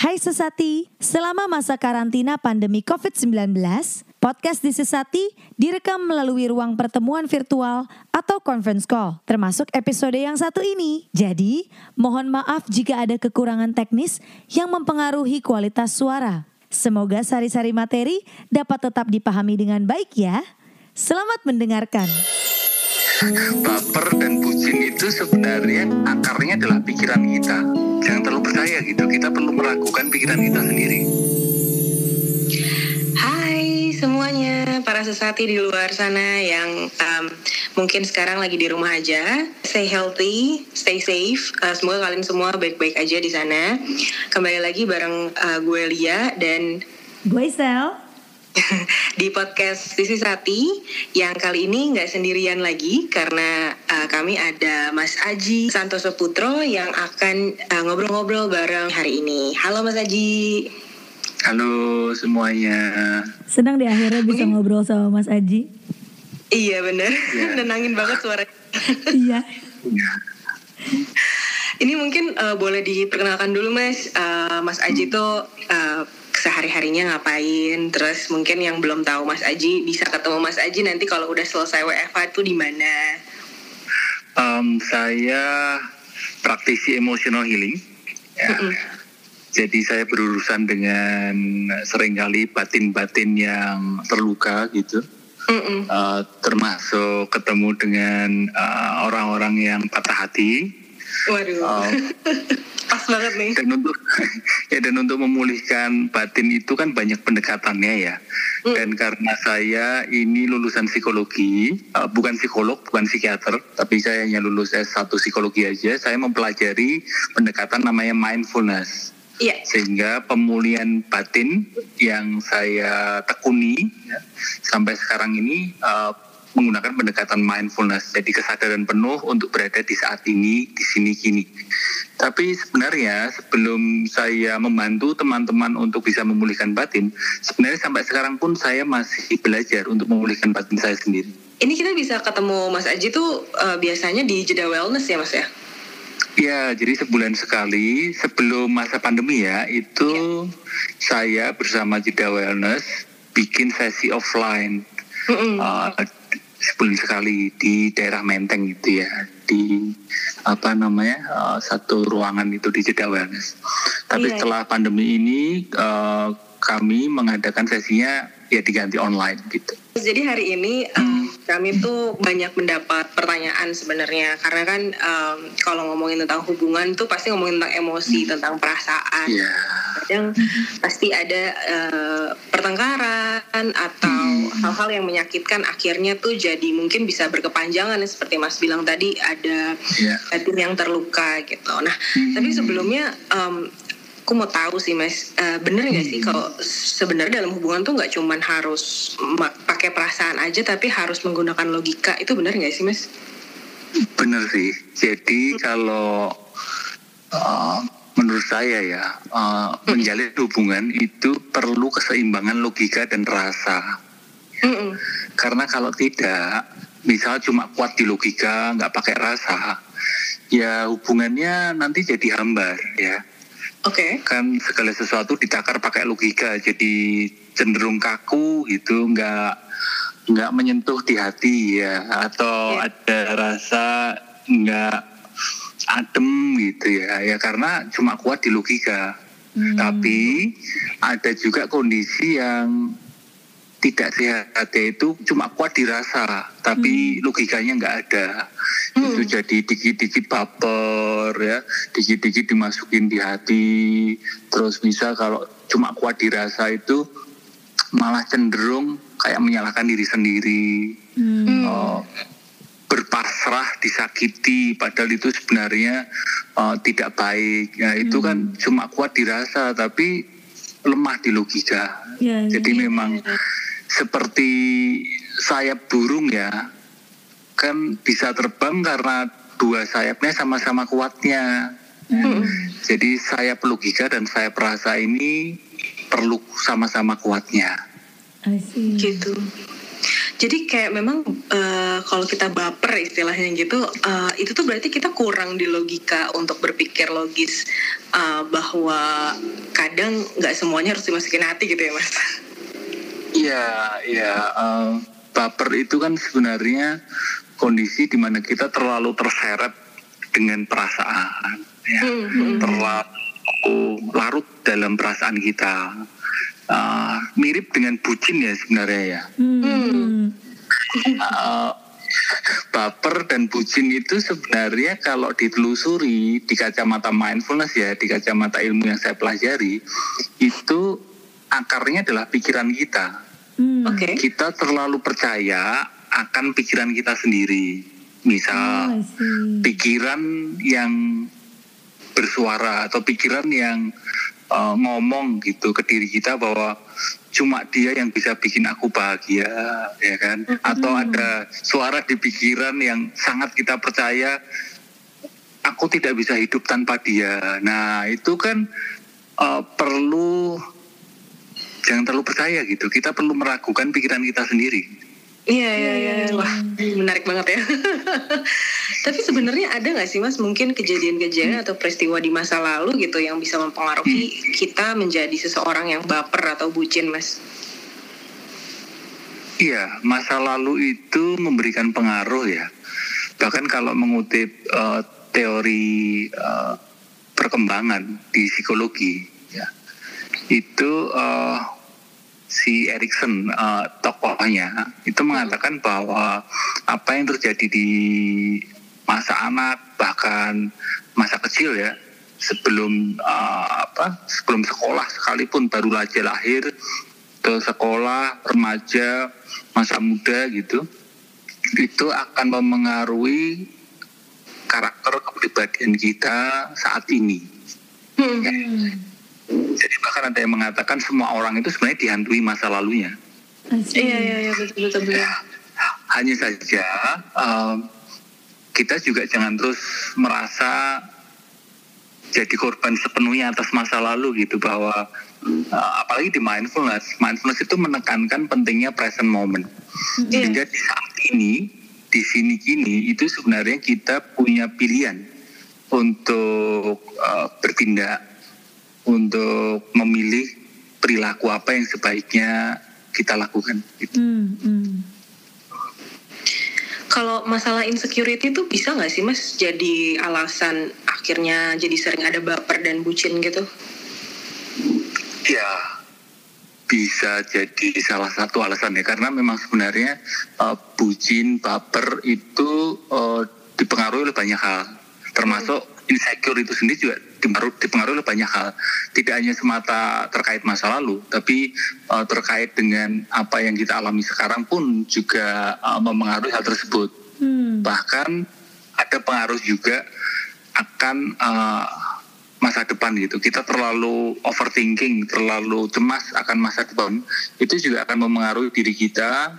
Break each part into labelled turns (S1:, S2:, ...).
S1: Hai Sesati, selama masa karantina pandemi COVID-19, podcast di Sesati direkam melalui ruang pertemuan virtual atau conference call, termasuk episode yang satu ini. Jadi, mohon maaf jika ada kekurangan teknis yang mempengaruhi kualitas suara. Semoga sari-sari materi dapat tetap dipahami dengan baik ya. Selamat mendengarkan.
S2: Baper dan bucin itu sebenarnya akarnya adalah pikiran kita. Jangan terlalu percaya gitu. Kita perlu meragukan pikiran kita sendiri.
S3: Hai semuanya, para sesati di luar sana yang um, mungkin sekarang lagi di rumah aja. Stay healthy, stay safe. Uh, semoga kalian semua baik-baik aja di sana. Kembali lagi bareng uh, gue Lia dan
S1: Gue Sel.
S3: di podcast Sisi Sati yang kali ini nggak sendirian lagi karena uh, kami ada Mas Aji Santoso Putro yang akan uh, ngobrol-ngobrol bareng hari ini. Halo Mas Aji.
S2: Halo semuanya.
S1: Senang di akhirnya bisa ngobrol sama Mas Aji.
S3: Iya bener,
S2: Iya.
S3: nenangin banget suaranya.
S1: Iya.
S2: Ya.
S3: Ini mungkin uh, boleh diperkenalkan dulu Mas, Uh, Mas Aji tuh uh, sehari-harinya ngapain, terus mungkin yang belum tahu Mas Aji bisa ketemu Mas Aji nanti kalau udah selesai WFH tuh di mana?
S2: Em, saya praktisi emotional healing. Ya.
S3: Mm-mm.
S2: Jadi saya berurusan dengan sering kali batin-batin yang terluka gitu. Eh, termasuk ketemu dengan eh, orang-orang yang patah hati.
S3: Waduh,
S2: Oh.
S3: pas banget nih.
S2: dan untuk ya dan untuk memulihkan batin itu kan banyak pendekatannya ya
S3: Hmm.
S2: dan karena saya ini lulusan psikologi eh, bukan psikolog bukan psikiater tapi saya hanya lulus S1 psikologi aja saya mempelajari pendekatan namanya mindfulness
S3: Iya,
S2: sehingga pemulihan batin yang saya tekuni ya, sampai sekarang ini eh, menggunakan pendekatan mindfulness jadi kesadaran penuh untuk berada di saat ini di sini kini tapi sebenarnya sebelum saya membantu teman-teman untuk bisa memulihkan batin sebenarnya sampai sekarang pun saya masih belajar untuk memulihkan batin saya sendiri
S3: ini kita bisa ketemu Mas Aji tuh uh, biasanya di jeda wellness ya Mas ya?
S2: Ya, jadi sebulan sekali sebelum masa pandemi ya, itu saya bersama Jeda Wellness bikin sesi offline
S3: Mm-mm.
S2: uh, sebulan sekali di daerah Menteng gitu ya, di apa namanya uh, satu ruangan itu di Jeda Wellness. Tapi
S3: Iya.
S2: setelah pandemi ini uh, kami mengadakan sesinya ya diganti online gitu.
S3: Jadi hari ini um, kami tuh banyak mendapat pertanyaan sebenarnya karena kan um, kalau ngomongin tentang hubungan tuh pasti ngomongin tentang emosi, tentang perasaan.
S2: Iya.
S3: Kadang pasti ada eh, pertengkaran atau hal-hal yang menyakitkan akhirnya tuh jadi mungkin bisa berkepanjangan seperti Mas bilang tadi ada batin yang terluka gitu. Nah,
S2: Hmm.
S3: tapi sebelumnya em, aku mau tahu sih Mas, eh, bener nggak sih kalau sebenarnya dalam hubungan tuh nggak cuman harus pakai perasaan aja tapi harus menggunakan logika itu bener nggak sih Mas?
S2: Bener sih. Jadi kalau uh, menurut saya ya uh, menjalin hubungan itu perlu keseimbangan logika dan rasa.
S3: Mm-mm.
S2: Karena kalau tidak, misal cuma kuat di logika, nggak pakai rasa, ya hubungannya nanti jadi hambar ya.
S3: Oke.
S2: Kan segala sesuatu ditakar pakai logika, jadi cenderung kaku gitu, nggak nggak menyentuh di hati ya, atau
S3: Iya.
S2: ada rasa nggak adem gitu ya, ya karena cuma kuat di logika.
S1: Hmm.
S2: Tapi ada juga kondisi yang tidak sehat itu cuma kuat dirasa, tapi logikanya nggak ada.
S3: Hmm.
S2: Itu jadi dikit-dikit baper ya, dikit-dikit dimasukin di hati. Terus bisa kalau cuma kuat dirasa itu malah cenderung kayak menyalahkan diri sendiri.
S1: Hmm.
S2: Oh, berpasrah disakiti padahal itu sebenarnya uh, tidak baik ya itu kan cuma kuat dirasa tapi lemah di logika
S1: iya.
S2: jadi memang seperti sayap burung ya kan bisa terbang karena dua sayapnya sama-sama kuatnya
S1: Hmm.
S2: jadi sayap logika dan sayap rasa ini perlu sama-sama kuatnya
S1: I see.
S3: gitu. Jadi kayak memang uh, kalau kita baper istilahnya gitu, uh, itu tuh berarti kita kurang di logika untuk berpikir logis uh, bahwa kadang nggak semuanya harus dimasukin hati gitu ya mas.
S2: Iya, iya. Uh, baper itu kan sebenarnya kondisi di mana kita terlalu terseret dengan perasaan, ya, hmm, hmm. terlalu larut dalam perasaan kita uh, mirip dengan bucin ya sebenarnya ya. Hmm. Uh, baper dan bucin itu sebenarnya kalau ditelusuri di kacamata mindfulness ya, di kacamata ilmu yang saya pelajari, itu akarnya adalah pikiran kita. Hmm. Okay. Kita terlalu percaya akan pikiran kita sendiri. Misal oh, pikiran yang bersuara atau pikiran yang uh, ngomong gitu ke diri kita bahwa cuma dia yang bisa bikin aku bahagia ya kan mm-hmm. atau ada suara di pikiran yang sangat kita percaya aku tidak bisa hidup tanpa dia nah itu kan uh, perlu jangan terlalu percaya gitu kita perlu meragukan pikiran kita sendiri
S3: Iya iya iya, wah menarik banget ya. Tapi sebenarnya ada nggak sih mas mungkin kejadian-kejadian atau peristiwa di masa lalu gitu yang bisa mempengaruhi hmm. kita menjadi seseorang yang baper atau bucin mas?
S2: Iya, masa lalu itu memberikan pengaruh ya. Bahkan kalau mengutip uh, teori uh, perkembangan di psikologi, itu uh, si Erikson uh, tokohnya itu mengatakan bahwa apa yang terjadi di masa anak bahkan masa kecil ya sebelum uh, apa sebelum sekolah sekalipun baru lahir ke sekolah remaja masa muda gitu itu akan memengaruhi karakter kepribadian kita saat ini. Hmm. Jadi bahkan ada yang mengatakan semua orang itu sebenarnya dihantui masa lalunya.
S3: Iya iya iya betul betul. betul. Ya,
S2: hanya saja um, kita juga jangan terus merasa jadi korban sepenuhnya atas masa lalu gitu bahwa uh, apalagi di mindfulness, mindfulness itu menekankan pentingnya present moment. Mm-hmm. Sehingga di saat ini, di sini kini itu sebenarnya kita punya pilihan untuk uh, bertindak untuk memilih perilaku apa yang sebaiknya kita lakukan. Gitu. Hmm, hmm.
S3: Kalau masalah insecurity itu bisa nggak sih mas jadi alasan akhirnya jadi sering ada baper dan bucin gitu?
S2: Ya bisa jadi salah satu alasannya karena memang sebenarnya uh, bucin baper itu uh, dipengaruhi oleh banyak hal termasuk insecure itu sendiri juga dipengaruhi, oleh banyak hal. Tidak hanya semata terkait masa lalu, tapi uh, terkait dengan apa yang kita alami sekarang pun juga uh, memengaruhi hal tersebut. Hmm. Bahkan ada pengaruh juga akan uh, masa depan gitu. Kita terlalu overthinking, terlalu cemas akan masa depan, itu juga akan memengaruhi diri kita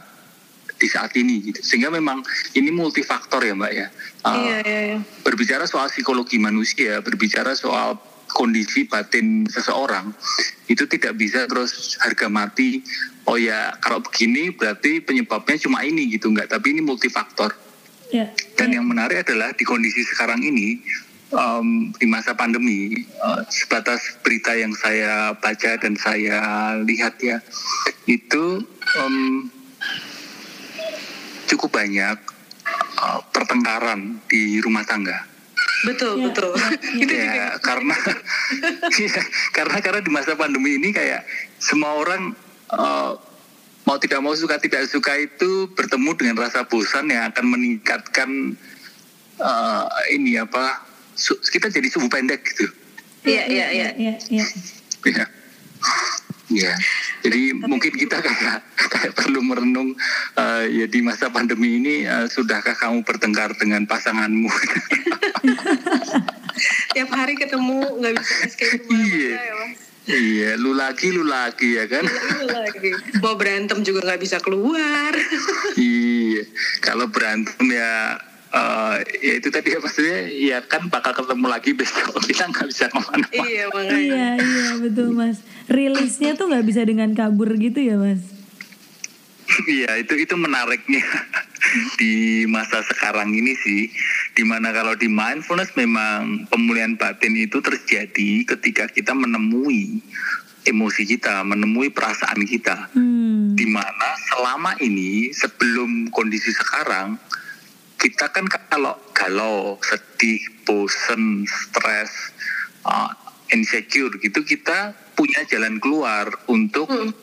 S2: di saat ini gitu. Sehingga memang ini multifaktor ya Mbak ya. Uh, iya, iya, iya. Berbicara soal psikologi manusia, berbicara soal kondisi batin seseorang itu tidak bisa terus harga mati oh ya kalau begini berarti penyebabnya cuma ini gitu enggak tapi ini multifaktor yeah, dan yeah. yang menarik adalah di kondisi sekarang ini um, di masa pandemi uh, sebatas berita yang saya baca dan saya lihat ya itu um, cukup banyak uh, pertengkaran di rumah tangga.
S3: Betul, ya, betul.
S2: Ya, ya karena ya, karena karena di masa pandemi ini kayak semua orang uh, mau tidak mau suka tidak suka itu bertemu dengan rasa bosan yang akan meningkatkan uh, ini apa kita jadi subuh pendek gitu.
S3: Iya, iya, iya, iya. Iya.
S2: Iya. Jadi mungkin kita kayak kayak perlu merenung uh, ya di masa pandemi ini uh, sudahkah kamu bertengkar dengan pasanganmu?
S3: Tiap hari ketemu nggak bisa escape
S2: Iya. Ya, Iya, lu lagi, lu lagi ya kan? Lu
S3: lagi. Mau berantem juga nggak bisa keluar.
S2: iya, kalau berantem ya uh, ya itu tadi ya maksudnya ya kan bakal ketemu lagi besok kita nggak bisa ke mana-mana.
S3: Iya makanya.
S1: Iya iya betul mas. Rilisnya tuh nggak bisa dengan kabur gitu ya mas.
S2: Iya itu itu menariknya di masa sekarang ini sih, di mana kalau di mindfulness memang pemulihan batin itu terjadi ketika kita menemui emosi kita, menemui perasaan kita,
S1: Hmm.
S2: di mana selama ini sebelum kondisi sekarang kita kan kalau galau, sedih, bosen, stres, uh, insecure gitu kita punya jalan keluar untuk
S3: Hmm.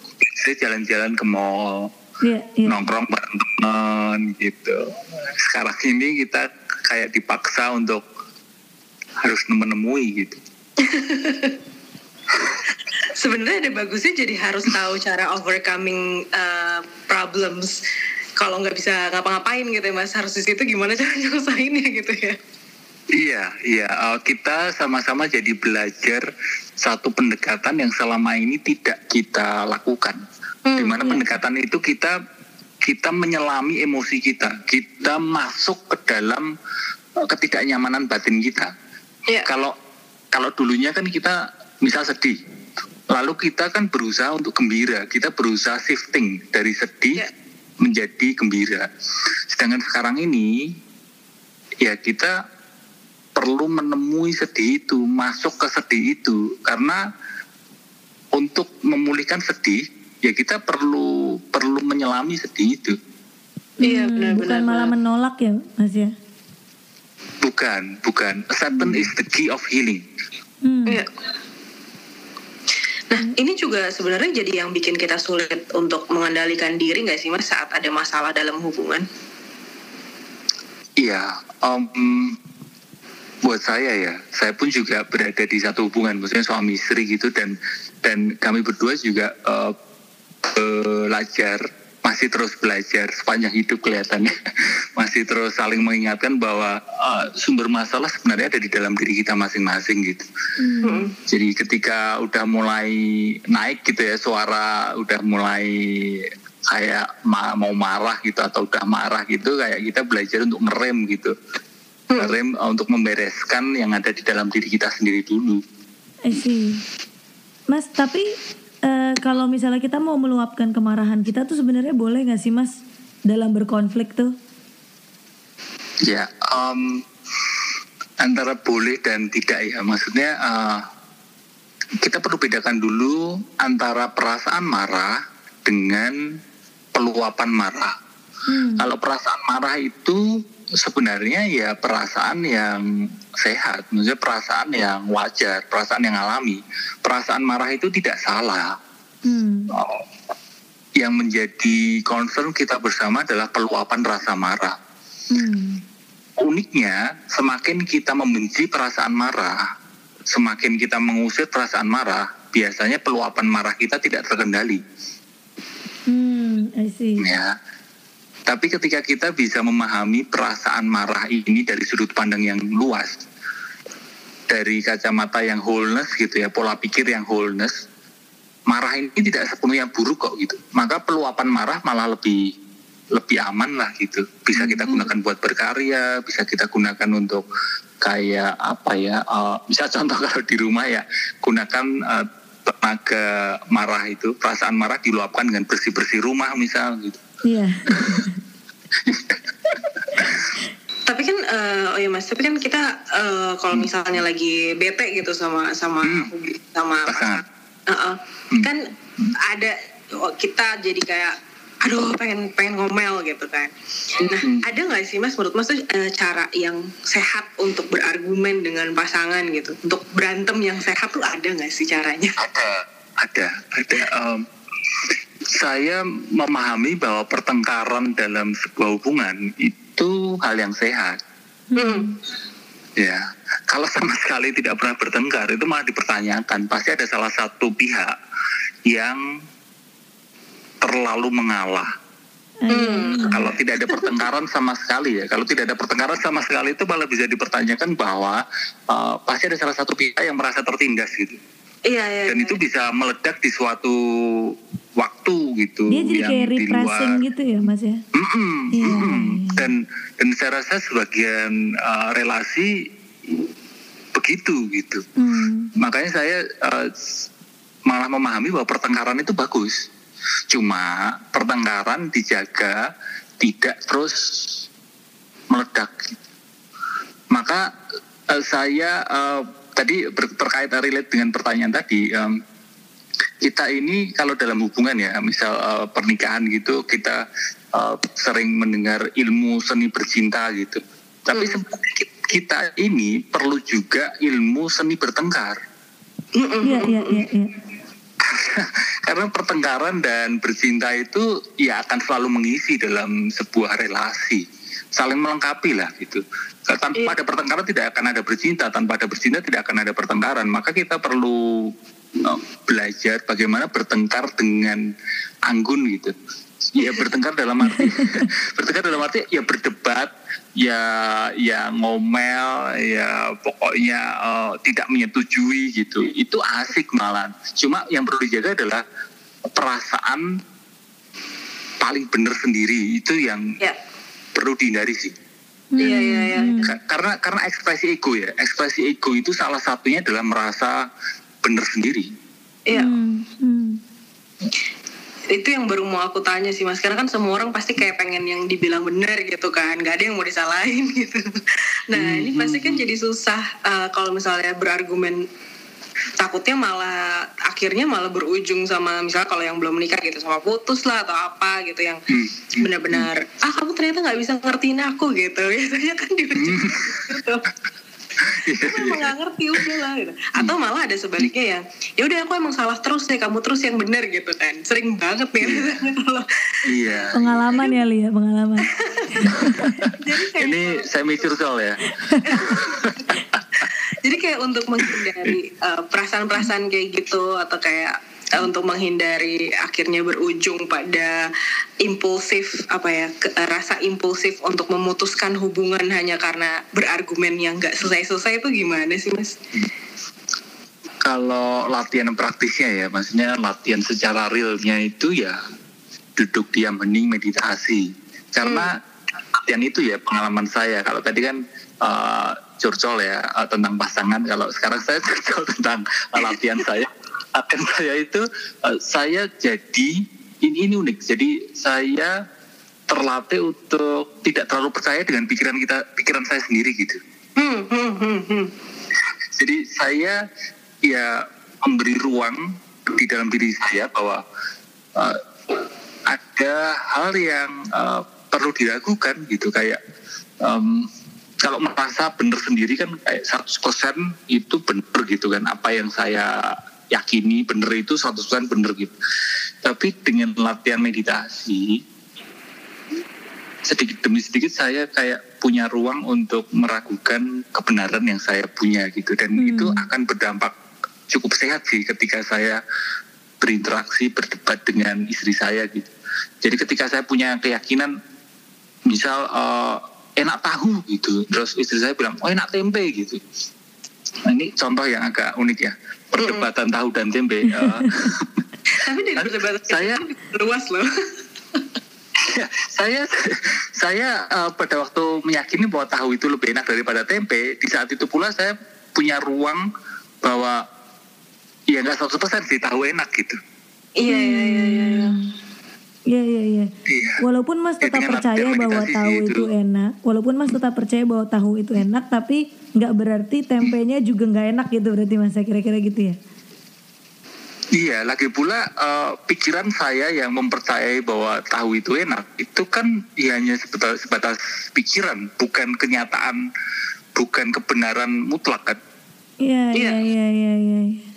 S2: jalan-jalan ke mall,
S1: Iya, iya.
S2: nongkrong bareng teman gitu. Sekarang ini kita kayak dipaksa untuk harus menemui gitu.
S3: Sebenarnya ada bagusnya jadi harus tahu cara overcoming uh, problems. Kalau nggak bisa ngapa-ngapain gitu ya mas, harus di situ gimana cara nyelesainnya gitu ya.
S2: Iya, iya. Uh, kita sama-sama jadi belajar satu pendekatan yang selama ini tidak kita lakukan.
S3: Hmm,
S2: Di mana
S1: iya.
S2: pendekatan itu kita kita menyelami emosi kita, kita masuk ke dalam uh, ketidaknyamanan batin kita.
S3: Iya.
S2: Kalau kalau dulunya kan kita misal sedih, lalu kita kan berusaha untuk gembira, kita berusaha shifting dari sedih
S3: Iya.
S2: Menjadi gembira. Sedangkan sekarang ini ya kita perlu menemui sedih itu, masuk ke sedih itu karena untuk memulihkan sedih ya kita perlu perlu menyelami sedih itu.
S3: Iya,
S1: Hmm,
S3: benar,
S1: bukan
S3: benar,
S1: malah
S3: benar.
S1: menolak ya, Mas ya.
S2: Bukan, bukan. Acceptance is the key of healing.
S1: Hmm.
S3: Iya. Nah, ini juga sebenarnya jadi yang bikin kita sulit untuk mengendalikan diri nggak sih mas saat ada masalah dalam hubungan?
S2: Iya, em, buat saya ya, saya pun juga berada di satu hubungan, maksudnya suami istri gitu dan dan kami berdua juga eh, belajar, masih terus belajar sepanjang hidup kelihatannya, masih terus saling mengingatkan bahwa eh, sumber masalah sebenarnya ada di dalam diri kita masing-masing gitu.
S3: Hmm.
S2: Jadi ketika udah mulai naik gitu ya suara udah mulai kayak ma- mau marah gitu atau udah marah gitu kayak kita belajar untuk ngerem gitu. Ngerem uh, untuk membereskan yang ada di dalam diri kita sendiri dulu.
S1: I see. Mas, tapi eh, kalau misalnya kita mau meluapkan kemarahan kita tuh sebenarnya boleh nggak sih Mas dalam berkonflik tuh?
S2: Ya, em, antara boleh dan tidak ya. Maksudnya uh, kita perlu bedakan dulu antara perasaan marah dengan peluapan marah.
S1: Hmm.
S2: Kalau perasaan marah itu sebenarnya ya perasaan yang sehat, maksudnya perasaan yang wajar, perasaan yang alami. Perasaan marah itu tidak salah.
S1: Hmm.
S2: Oh, Yang menjadi concern kita bersama adalah peluapan rasa marah.
S1: Hmm.
S2: Uniknya, semakin kita membenci perasaan marah, semakin kita mengusir perasaan marah, biasanya peluapan marah kita tidak terkendali.
S1: Hmm. I see.
S2: ya. Tapi ketika kita bisa memahami perasaan marah ini dari sudut pandang yang luas, dari kacamata yang wholeness gitu ya, pola pikir yang wholeness, marah ini tidak sepenuhnya buruk kok gitu. Maka peluapan marah malah lebih lebih aman lah gitu. Bisa kita gunakan buat berkarya, bisa kita gunakan untuk kayak apa ya, eh, bisa contoh kalau di rumah ya, gunakan eh, tenaga marah itu, perasaan marah diluapkan dengan bersih-bersih rumah misal gitu.
S1: Iya.
S3: Tapi kan, eh, oh ya mas, tapi kan kita eh, kalau misalnya lagi bete gitu sama sama
S2: Hmm.
S3: sama
S2: Pasangan.
S3: Heeh.
S2: Hmm.
S3: kan ada oh, kita jadi kayak aduh pengen pengen ngomel gitu kan. Nah
S2: Hmm.
S3: ada nggak sih mas menurut mas tuh eh, cara yang sehat untuk berargumen dengan pasangan gitu, untuk berantem yang sehat tuh ada nggak sih caranya?
S2: Ada, ada, ada. Em, saya memahami bahwa pertengkaran dalam sebuah hubungan itu hal yang sehat.
S3: Hmm.
S2: Ya, kalau sama sekali tidak pernah bertengkar itu malah dipertanyakan. Pasti ada salah satu pihak yang terlalu mengalah.
S3: Hmm.
S2: Kalau tidak ada pertengkaran sama sekali ya, kalau tidak ada pertengkaran sama sekali itu malah bisa dipertanyakan bahwa eh, pasti ada salah satu pihak yang merasa tertindas gitu.
S3: Iya iya.
S2: dan itu bisa meledak di suatu waktu gitu
S1: Dia jadi
S2: yang
S1: kayak
S2: di
S1: repressing
S2: luar.
S1: gitu ya Mas ya?
S2: Mm-mm,
S1: Iya,
S2: mm-mm.
S1: iya.
S2: dan dan saya rasa sebagian uh, relasi begitu gitu
S1: Hmm.
S2: makanya saya uh, malah memahami bahwa pertengkaran itu bagus Cuma pertengkaran dijaga tidak terus meledak. Maka uh, saya uh, tadi ber, terkait relate dengan pertanyaan tadi, um, kita ini kalau dalam hubungan ya, misal uh, pernikahan gitu, kita uh, sering mendengar ilmu seni bercinta gitu. Tapi sebenarnya kita ini perlu juga ilmu seni bertengkar. Iya, iya, iya. Ya. Karena pertengkaran dan bercinta itu ya akan selalu mengisi dalam sebuah relasi, saling melengkapi lah gitu. Tanpa iya. ada pertengkaran tidak akan ada bercinta, tanpa ada bercinta tidak akan ada pertengkaran. Maka kita perlu uh, belajar bagaimana bertengkar dengan anggun gitu ya bertengkar dalam arti bertengkar dalam arti ya berdebat ya ya ngomel ya pokoknya uh, tidak menyetujui gitu itu asik malah cuma yang perlu dijaga adalah perasaan paling benar sendiri itu yang ya. Perlu dihindari sih
S3: Iya iya iya.
S2: Karena karena ekspresi ego ya, ekspresi ego itu salah satunya adalah merasa benar sendiri.
S3: Iya. Hmm. Hmm itu yang baru mau aku tanya sih mas karena kan semua orang pasti kayak pengen yang dibilang benar gitu kan gak ada yang mau disalahin gitu nah hmm, ini pasti kan hmm. jadi susah uh, kalau misalnya berargumen takutnya malah akhirnya malah berujung sama misalnya kalau yang belum menikah gitu sama putus lah atau apa gitu yang hmm, hmm. benar-benar ah kamu ternyata nggak bisa ngertiin aku gitu. Biasanya kan di ujung gitu. Emang nggak ngerti udah lah gitu. atau malah ada sebaliknya yang ya udah aku emang salah terus nih kamu terus yang benar gitu kan. Sering banget nih
S2: iya. kalau
S1: iya. Pengalaman ya Lia pengalaman.
S2: Jadi kayak ini saya mikir soal ya
S3: kayak untuk menghindari uh, perasaan-perasaan kayak gitu atau kayak uh, untuk menghindari akhirnya berujung pada impulsif apa ya ke, uh, rasa impulsif untuk memutuskan hubungan hanya karena berargumen yang nggak selesai-selesai itu gimana sih mas?
S2: Kalau latihan praktisnya ya, maksudnya latihan secara realnya itu ya duduk diam hening meditasi. Karena hmm. latihan itu ya pengalaman saya. Kalau tadi kan uh, curcol ya uh, tentang pasangan. Kalau sekarang saya curcol tentang latihan saya akan saya itu uh, saya jadi ini ini unik. Jadi saya terlatih untuk tidak terlalu percaya dengan pikiran kita, pikiran saya sendiri gitu. Hmm, hmm, hmm, hmm. Jadi saya ya memberi ruang di dalam diri saya bahwa uh, ada hal yang uh, perlu diragukan gitu kayak um, kalau merasa benar sendiri kan kayak 100% itu benar gitu kan apa yang saya yakini bener itu 100% bener gitu. Tapi dengan latihan meditasi sedikit demi sedikit saya kayak punya ruang untuk meragukan kebenaran yang saya punya gitu dan hmm. itu akan berdampak cukup sehat sih ketika saya berinteraksi berdebat dengan istri saya gitu. Jadi ketika saya punya keyakinan misal uh, enak tahu gitu, terus istri saya bilang oh enak tempe gitu. Nah, ini contoh yang agak unik ya perdebatan tahu dan tempe. Uh,
S3: Tapi dari perdebatan saya luas loh.
S2: saya saya uh, pada waktu meyakini bahwa tahu itu lebih enak daripada tempe, di saat itu pula saya punya ruang bahwa ya nggak 100% sih tahu enak gitu.
S3: Iya iya iya iya.
S1: Iya iya iya. Walaupun Mas tetap ya, percaya bahwa tahu itu. itu enak, walaupun Mas tetap percaya bahwa tahu itu enak, tapi nggak berarti tempenya juga nggak enak gitu berarti Mas saya kira-kira gitu ya.
S2: Iya, lagi pula uh, pikiran saya yang mempercayai bahwa tahu itu enak, itu kan ya hanya sebatas, sebatas pikiran, bukan kenyataan, bukan kebenaran mutlak kan.
S1: Iya, iya, iya, iya, iya.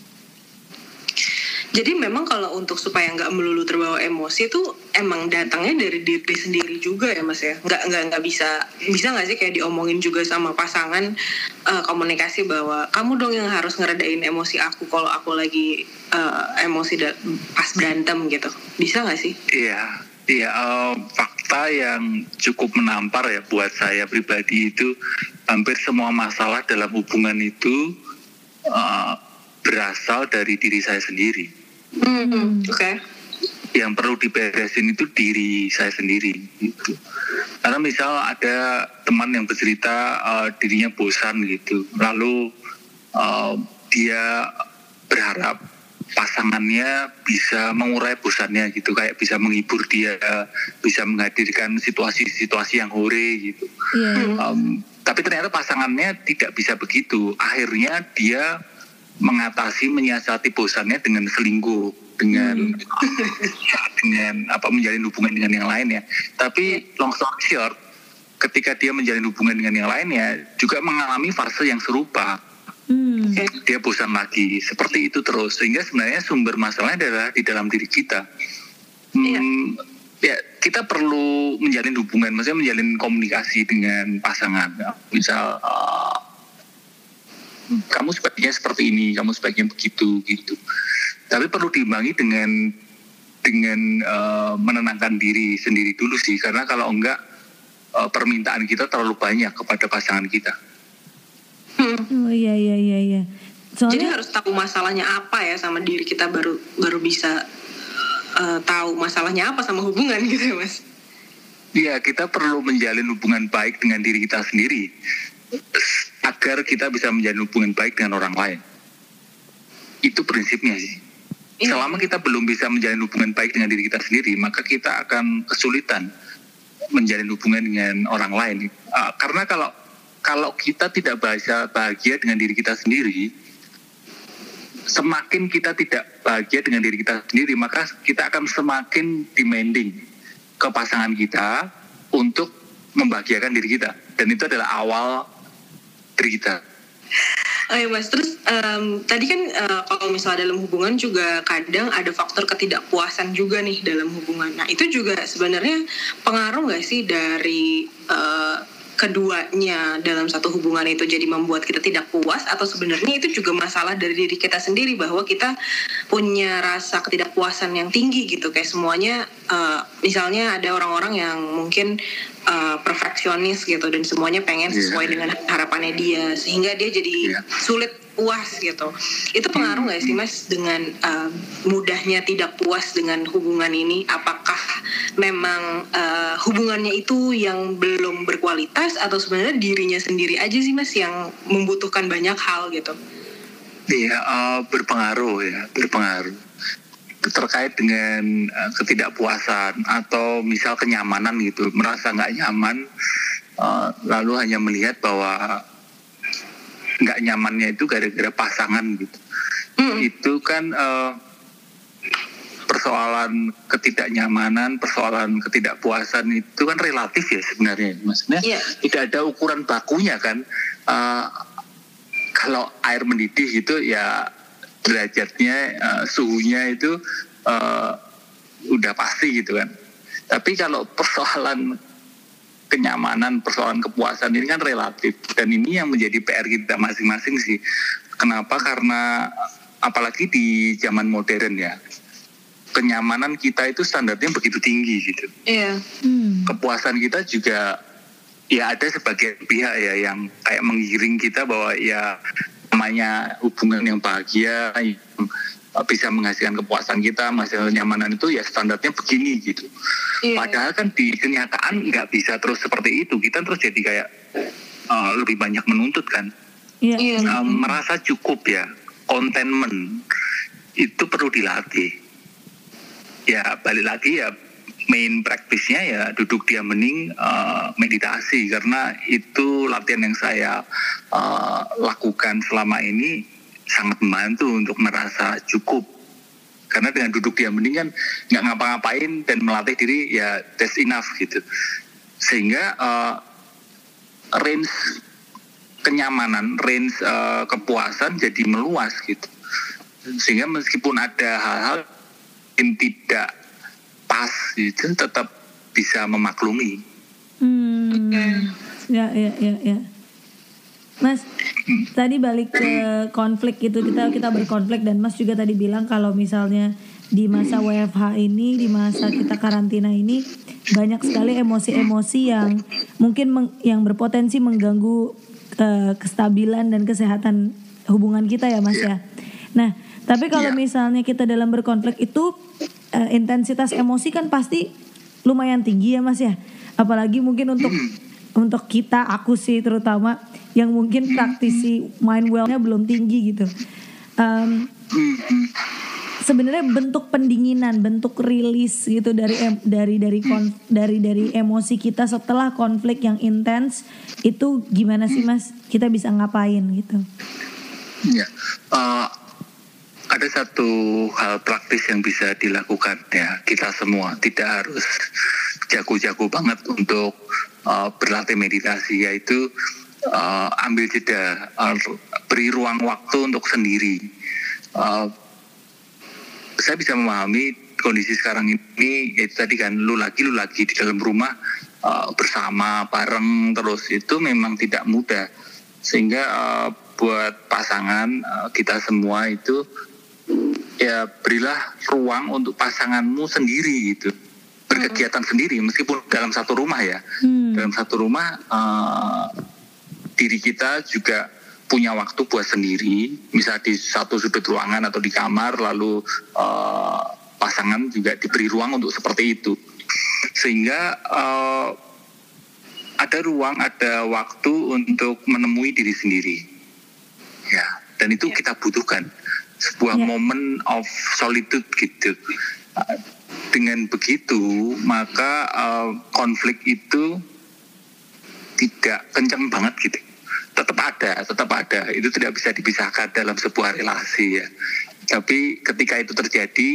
S3: Jadi memang kalau untuk supaya nggak melulu terbawa emosi itu emang datangnya dari diri sendiri juga ya mas ya. Nggak nggak nggak bisa bisa nggak sih kayak diomongin juga sama pasangan uh, komunikasi bahwa kamu dong yang harus ngeredain emosi aku kalau aku lagi uh, emosi pas berantem gitu. Bisa nggak sih?
S2: Iya. Iya, uh, fakta yang cukup menampar ya buat saya pribadi itu hampir semua masalah dalam hubungan itu uh, berasal dari diri saya sendiri.
S3: Hmm, Oke. Okay.
S2: Yang perlu diberesin itu diri saya sendiri. Gitu. Karena misal ada teman yang bercerita uh, dirinya bosan gitu, lalu uh, dia berharap pasangannya bisa mengurai bosannya gitu kayak bisa menghibur dia bisa menghadirkan situasi-situasi yang hore gitu
S1: Iya.
S2: Um, tapi ternyata pasangannya tidak bisa begitu akhirnya dia mengatasi menyiasati bosannya dengan selingkuh dengan ya, dengan apa menjalin hubungan dengan yang lainnya tapi long story short ketika dia menjalin hubungan dengan yang lainnya juga mengalami fase yang serupa.
S1: Hmm.
S2: dia bosan lagi. Seperti itu terus. Sehingga sebenarnya sumber masalahnya adalah di dalam diri kita. Hmm, ya kita perlu menjalin hubungan maksudnya menjalin komunikasi dengan pasangan. Ya, misal uh, kamu sebaiknya seperti ini kamu sebaiknya begitu gitu tapi perlu diimbangi dengan dengan uh, menenangkan diri sendiri dulu sih karena kalau enggak uh, permintaan kita terlalu banyak kepada pasangan kita
S1: Oh iya iya iya iya.
S3: Jadi
S1: Soalnya
S3: harus tahu masalahnya apa ya sama diri kita baru baru bisa eh, tahu masalahnya apa sama hubungan gitu ya mas.
S2: Iya, kita perlu menjalin hubungan baik dengan diri kita sendiri agar kita bisa menjalin hubungan baik dengan orang lain. Itu prinsipnya sih.
S3: Iya.
S2: Selama kita belum bisa menjalin hubungan baik dengan diri kita sendiri, maka kita akan kesulitan menjalin hubungan dengan orang lain. Ah, karena kalau kalau kita tidak bisa bahagia dengan diri kita sendiri, semakin kita tidak bahagia dengan diri kita sendiri, maka kita akan semakin demanding ke pasangan kita untuk membahagiakan diri kita. Dan itu adalah awal diri kita.
S3: Oh iya mas, terus em, tadi kan eh, kalau misalnya dalam hubungan juga kadang ada faktor ketidakpuasan juga nih dalam hubungan. Nah itu juga sebenarnya pengaruh nggak sih dari eh, keduanya dalam satu hubungan itu jadi membuat kita tidak puas atau sebenarnya itu juga masalah dari diri kita sendiri bahwa kita punya rasa ketidakpuasan yang tinggi gitu kayak semuanya eh, misalnya ada orang-orang yang mungkin eh, perfeksionis gitu dan semuanya pengen
S2: Iya.
S3: sesuai dengan harapannya dia sehingga dia jadi
S2: Iya.
S3: sulit puas gitu. Itu pengaruh nggak sih mas dengan uh, mudahnya tidak puas dengan hubungan ini? Apakah memang uh, hubungannya itu yang belum berkualitas atau sebenarnya dirinya sendiri aja sih mas yang membutuhkan banyak hal gitu?
S2: Iya, eh, berpengaruh ya, berpengaruh. Terkait dengan eh, ketidakpuasan atau misal kenyamanan gitu, merasa nggak nyaman, eh, lalu hanya melihat bahwa nggak nyamannya itu gara-gara pasangan gitu.
S3: Mm.
S2: Itu kan eh, persoalan ketidaknyamanan, persoalan ketidakpuasan itu kan relatif ya sebenarnya, maksudnya
S3: Iya.
S2: tidak ada ukuran bakunya kan. Eh, kalau air mendidih itu ya derajatnya eh, suhunya itu eh, udah pasti gitu kan. Tapi kalau persoalan kenyamanan, persoalan kepuasan ini kan relatif dan ini yang menjadi PR kita masing-masing sih. Kenapa? Karena apalagi di zaman modern ya. Kenyamanan kita itu standarnya begitu tinggi gitu
S3: iya
S1: Hmm.
S2: kepuasan kita juga ya ada sebagian pihak ya yang kayak menggiring kita bahwa ya namanya hubungan yang bahagia yang bisa menghasilkan kepuasan kita, menghasilkan kenyamanan itu ya standarnya begini gitu.
S3: Iya.
S2: Padahal kan di kenyataan nggak bisa terus seperti itu. Kita terus jadi kayak uh, lebih banyak menuntut kan.
S1: Iya.
S3: Iya.
S2: Uh, merasa cukup ya, contentment itu perlu dilatih. Ya balik lagi ya main praktisnya ya duduk diam hening uh, meditasi karena itu latihan yang saya uh, lakukan selama ini sangat membantu untuk merasa cukup. Karena dengan duduk diam hening kan nggak ngapa-ngapain dan melatih diri ya that's enough gitu. Sehingga uh, range kenyamanan range uh, kepuasan jadi meluas gitu. Sehingga meskipun ada hal-hal yang tidak pas itu tetap bisa memaklumi.
S1: Hmm. Ya, ya, ya, ya. Mas, tadi balik ke konflik itu kita kita berkonflik dan Mas juga tadi bilang kalau misalnya di masa WFH ini, di masa kita karantina ini banyak sekali emosi-emosi yang mungkin meng- yang berpotensi mengganggu eh, kestabilan dan kesehatan hubungan kita ya Mas ya. Nah, tapi kalau
S2: Iya.
S1: misalnya kita dalam berkonflik itu eh, intensitas emosi kan pasti lumayan tinggi ya Mas ya. Apalagi mungkin untuk untuk kita aku sih terutama yang mungkin praktisi mind well-nya belum tinggi gitu. Em, sebenarnya bentuk pendinginan, bentuk rilis gitu dari dari dari kon- dari dari emosi kita setelah konflik yang intens itu gimana sih Mas? Kita bisa ngapain gitu?
S2: Ya, uh, ada satu hal praktis yang bisa dilakukan ya kita semua tidak harus jago-jago banget untuk uh, berlatih meditasi yaitu uh, ambil jeda, uh, beri ruang waktu untuk sendiri. Uh, saya bisa memahami kondisi sekarang ini yaitu tadi kan lu lagi lu lagi di dalam rumah uh, bersama bareng terus itu memang tidak mudah. Sehingga uh, buat pasangan uh, kita semua itu ya berilah ruang untuk pasanganmu sendiri gitu. Berkegiatan sendiri meskipun dalam satu rumah ya.
S1: Hmm.
S2: dalam satu rumah uh, diri kita juga punya waktu buat sendiri. Misal di satu sudut ruangan atau di kamar lalu uh, pasangan juga diberi ruang untuk seperti itu. Sehingga uh, ada ruang ada waktu untuk menemui diri sendiri. Ya dan itu kita butuhkan. Sebuah
S1: Ya.
S2: momen of solitude gitu. Uh, dengan begitu maka uh, konflik itu tidak kencang banget gitu tetap ada tetap ada. Itu tidak bisa dipisahkan dalam sebuah relasi ya. Tapi ketika itu terjadi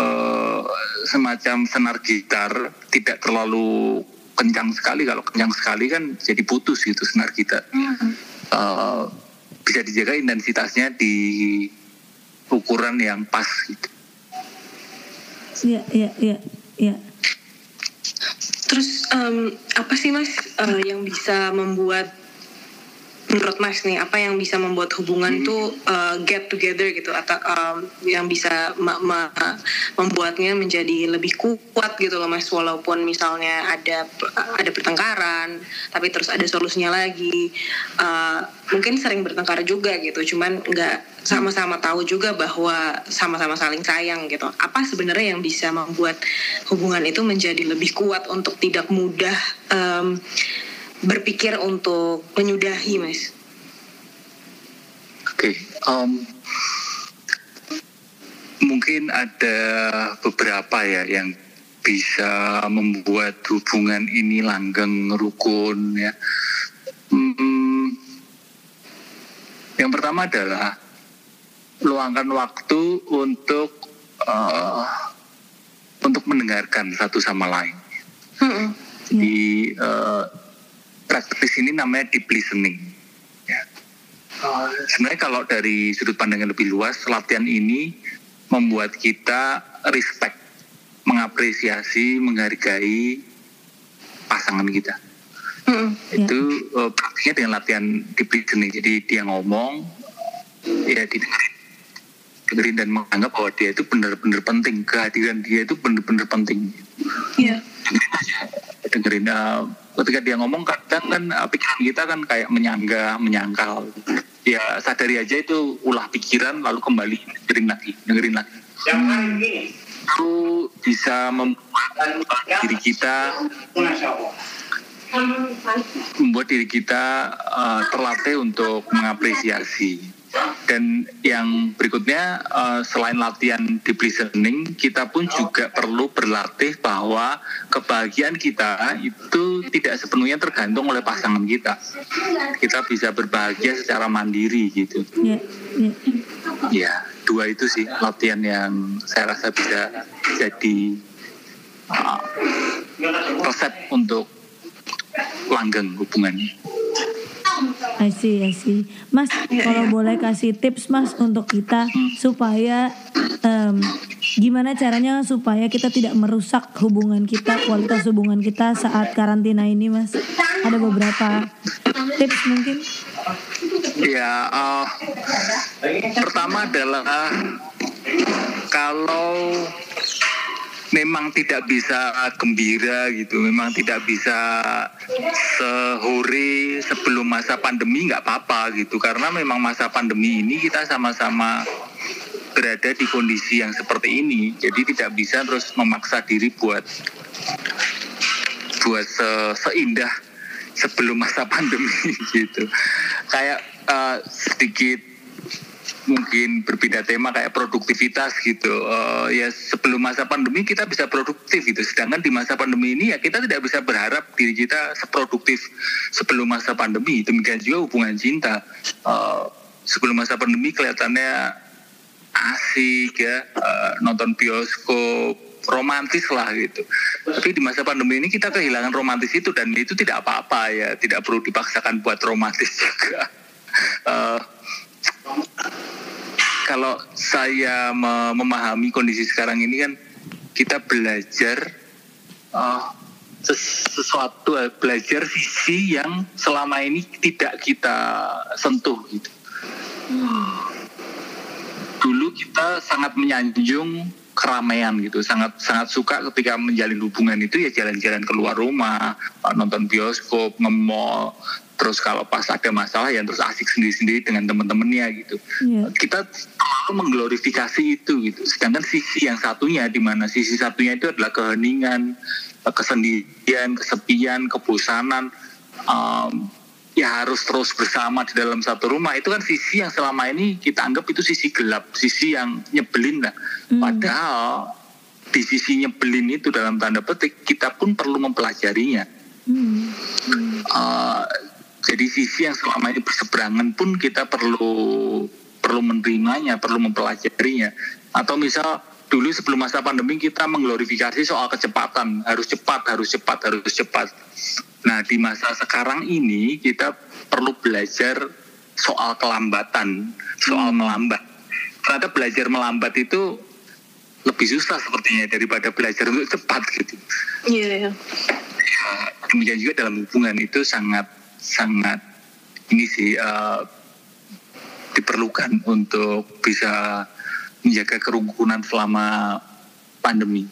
S2: eh, semacam senar gitar tidak terlalu kencang sekali. Kalau kencang sekali kan jadi putus gitu senar gitar. Eh, bisa dijaga intensitasnya di ukuran yang pas gitu.
S1: Iya, iya, iya, iya.
S3: Terus em, apa sih mas eh, yang bisa membuat menurut mas nih apa yang bisa membuat hubungan tuh eh, get together gitu atau em, yang bisa ma- ma- membuatnya menjadi lebih kuat gitu loh mas? Walaupun misalnya ada ada pertengkaran tapi terus ada solusinya lagi Eh, mungkin sering bertengkar juga gitu. Cuman nggak sama-sama tahu juga bahwa sama-sama saling sayang gitu. Apa sebenarnya yang bisa membuat hubungan itu menjadi lebih kuat untuk tidak mudah em, berpikir untuk menyudahi mas
S2: Oke, em, mungkin ada beberapa ya yang bisa membuat hubungan ini langgeng, rukun ya. Hmm, yang pertama adalah luangkan waktu untuk eh, untuk mendengarkan satu sama lain.
S3: Mm-mm.
S2: Jadi eh, praktis ini namanya deep listening. Ya. Sebenarnya kalau dari sudut pandang yang lebih luas, latihan ini membuat kita respect, mengapresiasi, menghargai pasangan kita.
S1: Ya.
S2: Itu eh, praktiknya dengan latihan deep listening. Jadi dia ngomong, ya didengarin. Dengerin dan menganggap bahwa dia itu benar-benar penting. Kehadiran dia itu benar-benar penting
S3: Iya.
S2: aja dengerin uh, ketika dia ngomong kadang kan uh, pikiran kita kan kayak menyangga menyangkal. Ya sadari aja itu ulah pikiran lalu kembali dengerin lagi dengerin lagi. Itu bisa membuat uh, diri kita membuat diri kita uh, terlatih untuk mengapresiasi dan yang berikutnya uh, selain latihan deep listening kita pun juga perlu berlatih bahwa kebahagiaan kita itu tidak sepenuhnya tergantung oleh pasangan kita. Kita bisa berbahagia secara mandiri gitu.
S1: Iya, iya.
S2: ya dua itu sih latihan yang saya rasa bisa jadi uh, resep untuk langgeng hubungannya
S1: I see, I see. Mas,
S3: Iya,
S1: kalau
S3: iya.
S1: boleh kasih tips Mas untuk kita supaya em, gimana caranya supaya kita tidak merusak hubungan kita, kualitas hubungan kita saat karantina ini, Mas? Ada beberapa tips mungkin?
S2: Ya, eh, pertama adalah kalau memang tidak bisa gembira gitu, memang tidak bisa sehore sebelum masa pandemi nggak apa-apa gitu, karena memang masa pandemi ini kita sama-sama berada di kondisi yang seperti ini, jadi tidak bisa terus memaksa diri buat buat se- seindah sebelum masa pandemi gitu. Kayak eh, sedikit mungkin berbeda tema kayak produktivitas gitu. Uh, ya sebelum masa pandemi kita bisa produktif gitu. Sedangkan di masa pandemi ini ya kita tidak bisa berharap diri kita seproduktif sebelum masa pandemi. Demikian juga hubungan cinta. Uh, sebelum masa pandemi kelihatannya asik ya uh, nonton bioskop romantis lah gitu. Tapi di masa pandemi ini kita kehilangan romantis itu dan itu tidak apa-apa ya, tidak perlu dipaksakan buat romantis juga. Uh, kalau saya memahami kondisi sekarang ini kan kita belajar uh, sesuatu eh, belajar sisi yang selama ini tidak kita sentuh gitu. Dulu kita sangat menyanjung keramaian gitu, sangat sangat suka ketika menjalin hubungan itu ya jalan-jalan keluar rumah, nonton bioskop, nge-mall, terus kalau pas ada masalah ya terus asik sendiri-sendiri dengan teman-temannya gitu. Yeah. Kita selalu mengglorifikasi itu gitu. Sedangkan sisi yang satunya di mana sisi satunya itu adalah keheningan, kesendirian, kesepian, kebosanan. Um, ya harus terus bersama di dalam satu rumah itu kan sisi yang selama ini kita anggap itu sisi gelap, sisi yang nyebelin lah. Mm. Padahal di sisi nyebelin itu dalam tanda petik kita pun perlu mempelajarinya. Mm. Uh, jadi sisi yang selama ini berseberangan pun kita perlu perlu menerimanya, perlu mempelajarinya. Atau misal dulu sebelum masa pandemi kita mengglorifikasi soal kecepatan, harus cepat, harus cepat, harus cepat. Nah di masa sekarang ini kita perlu belajar soal kelambatan, soal hmm. melambat. Ternyata belajar melambat itu lebih susah sepertinya daripada belajar untuk cepat gitu. Iya. Yeah. Ya, demikian juga dalam hubungan itu sangat sangat ini sih uh, diperlukan untuk bisa menjaga kerukunan selama pandemi.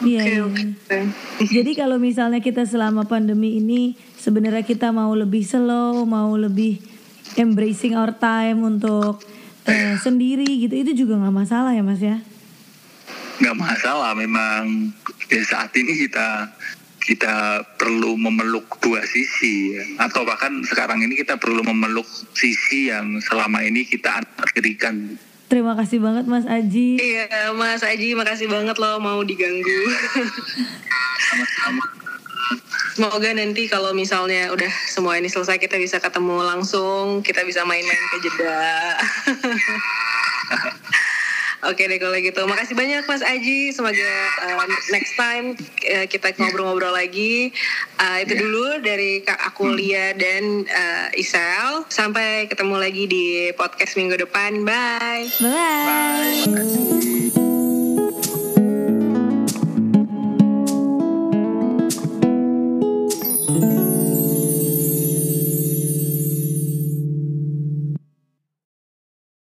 S1: Iya. Okay, okay. Jadi kalau misalnya kita selama pandemi ini sebenarnya kita mau lebih slow, mau lebih embracing our time untuk uh, sendiri gitu, itu juga nggak masalah ya mas ya?
S2: Nggak masalah, memang ya saat ini kita kita perlu memeluk dua sisi ya. atau bahkan sekarang ini kita perlu memeluk sisi yang selama ini kita akhirikan.
S1: Terima kasih banget Mas Aji.
S3: Iya Mas Aji makasih banget loh mau diganggu. Sama-sama. Semoga nanti kalau misalnya udah semua ini selesai kita bisa ketemu langsung, kita bisa main-main ke Jeddah. Oke deh kalau gitu. Makasih banyak Mas Aji. Semoga uh, next time uh, kita ngobrol-ngobrol lagi. Uh, itu yeah. dulu dari Kak aku hmm. Lia dan uh, Isel. Sampai ketemu lagi di podcast minggu depan. Bye.
S1: Bye. Bye.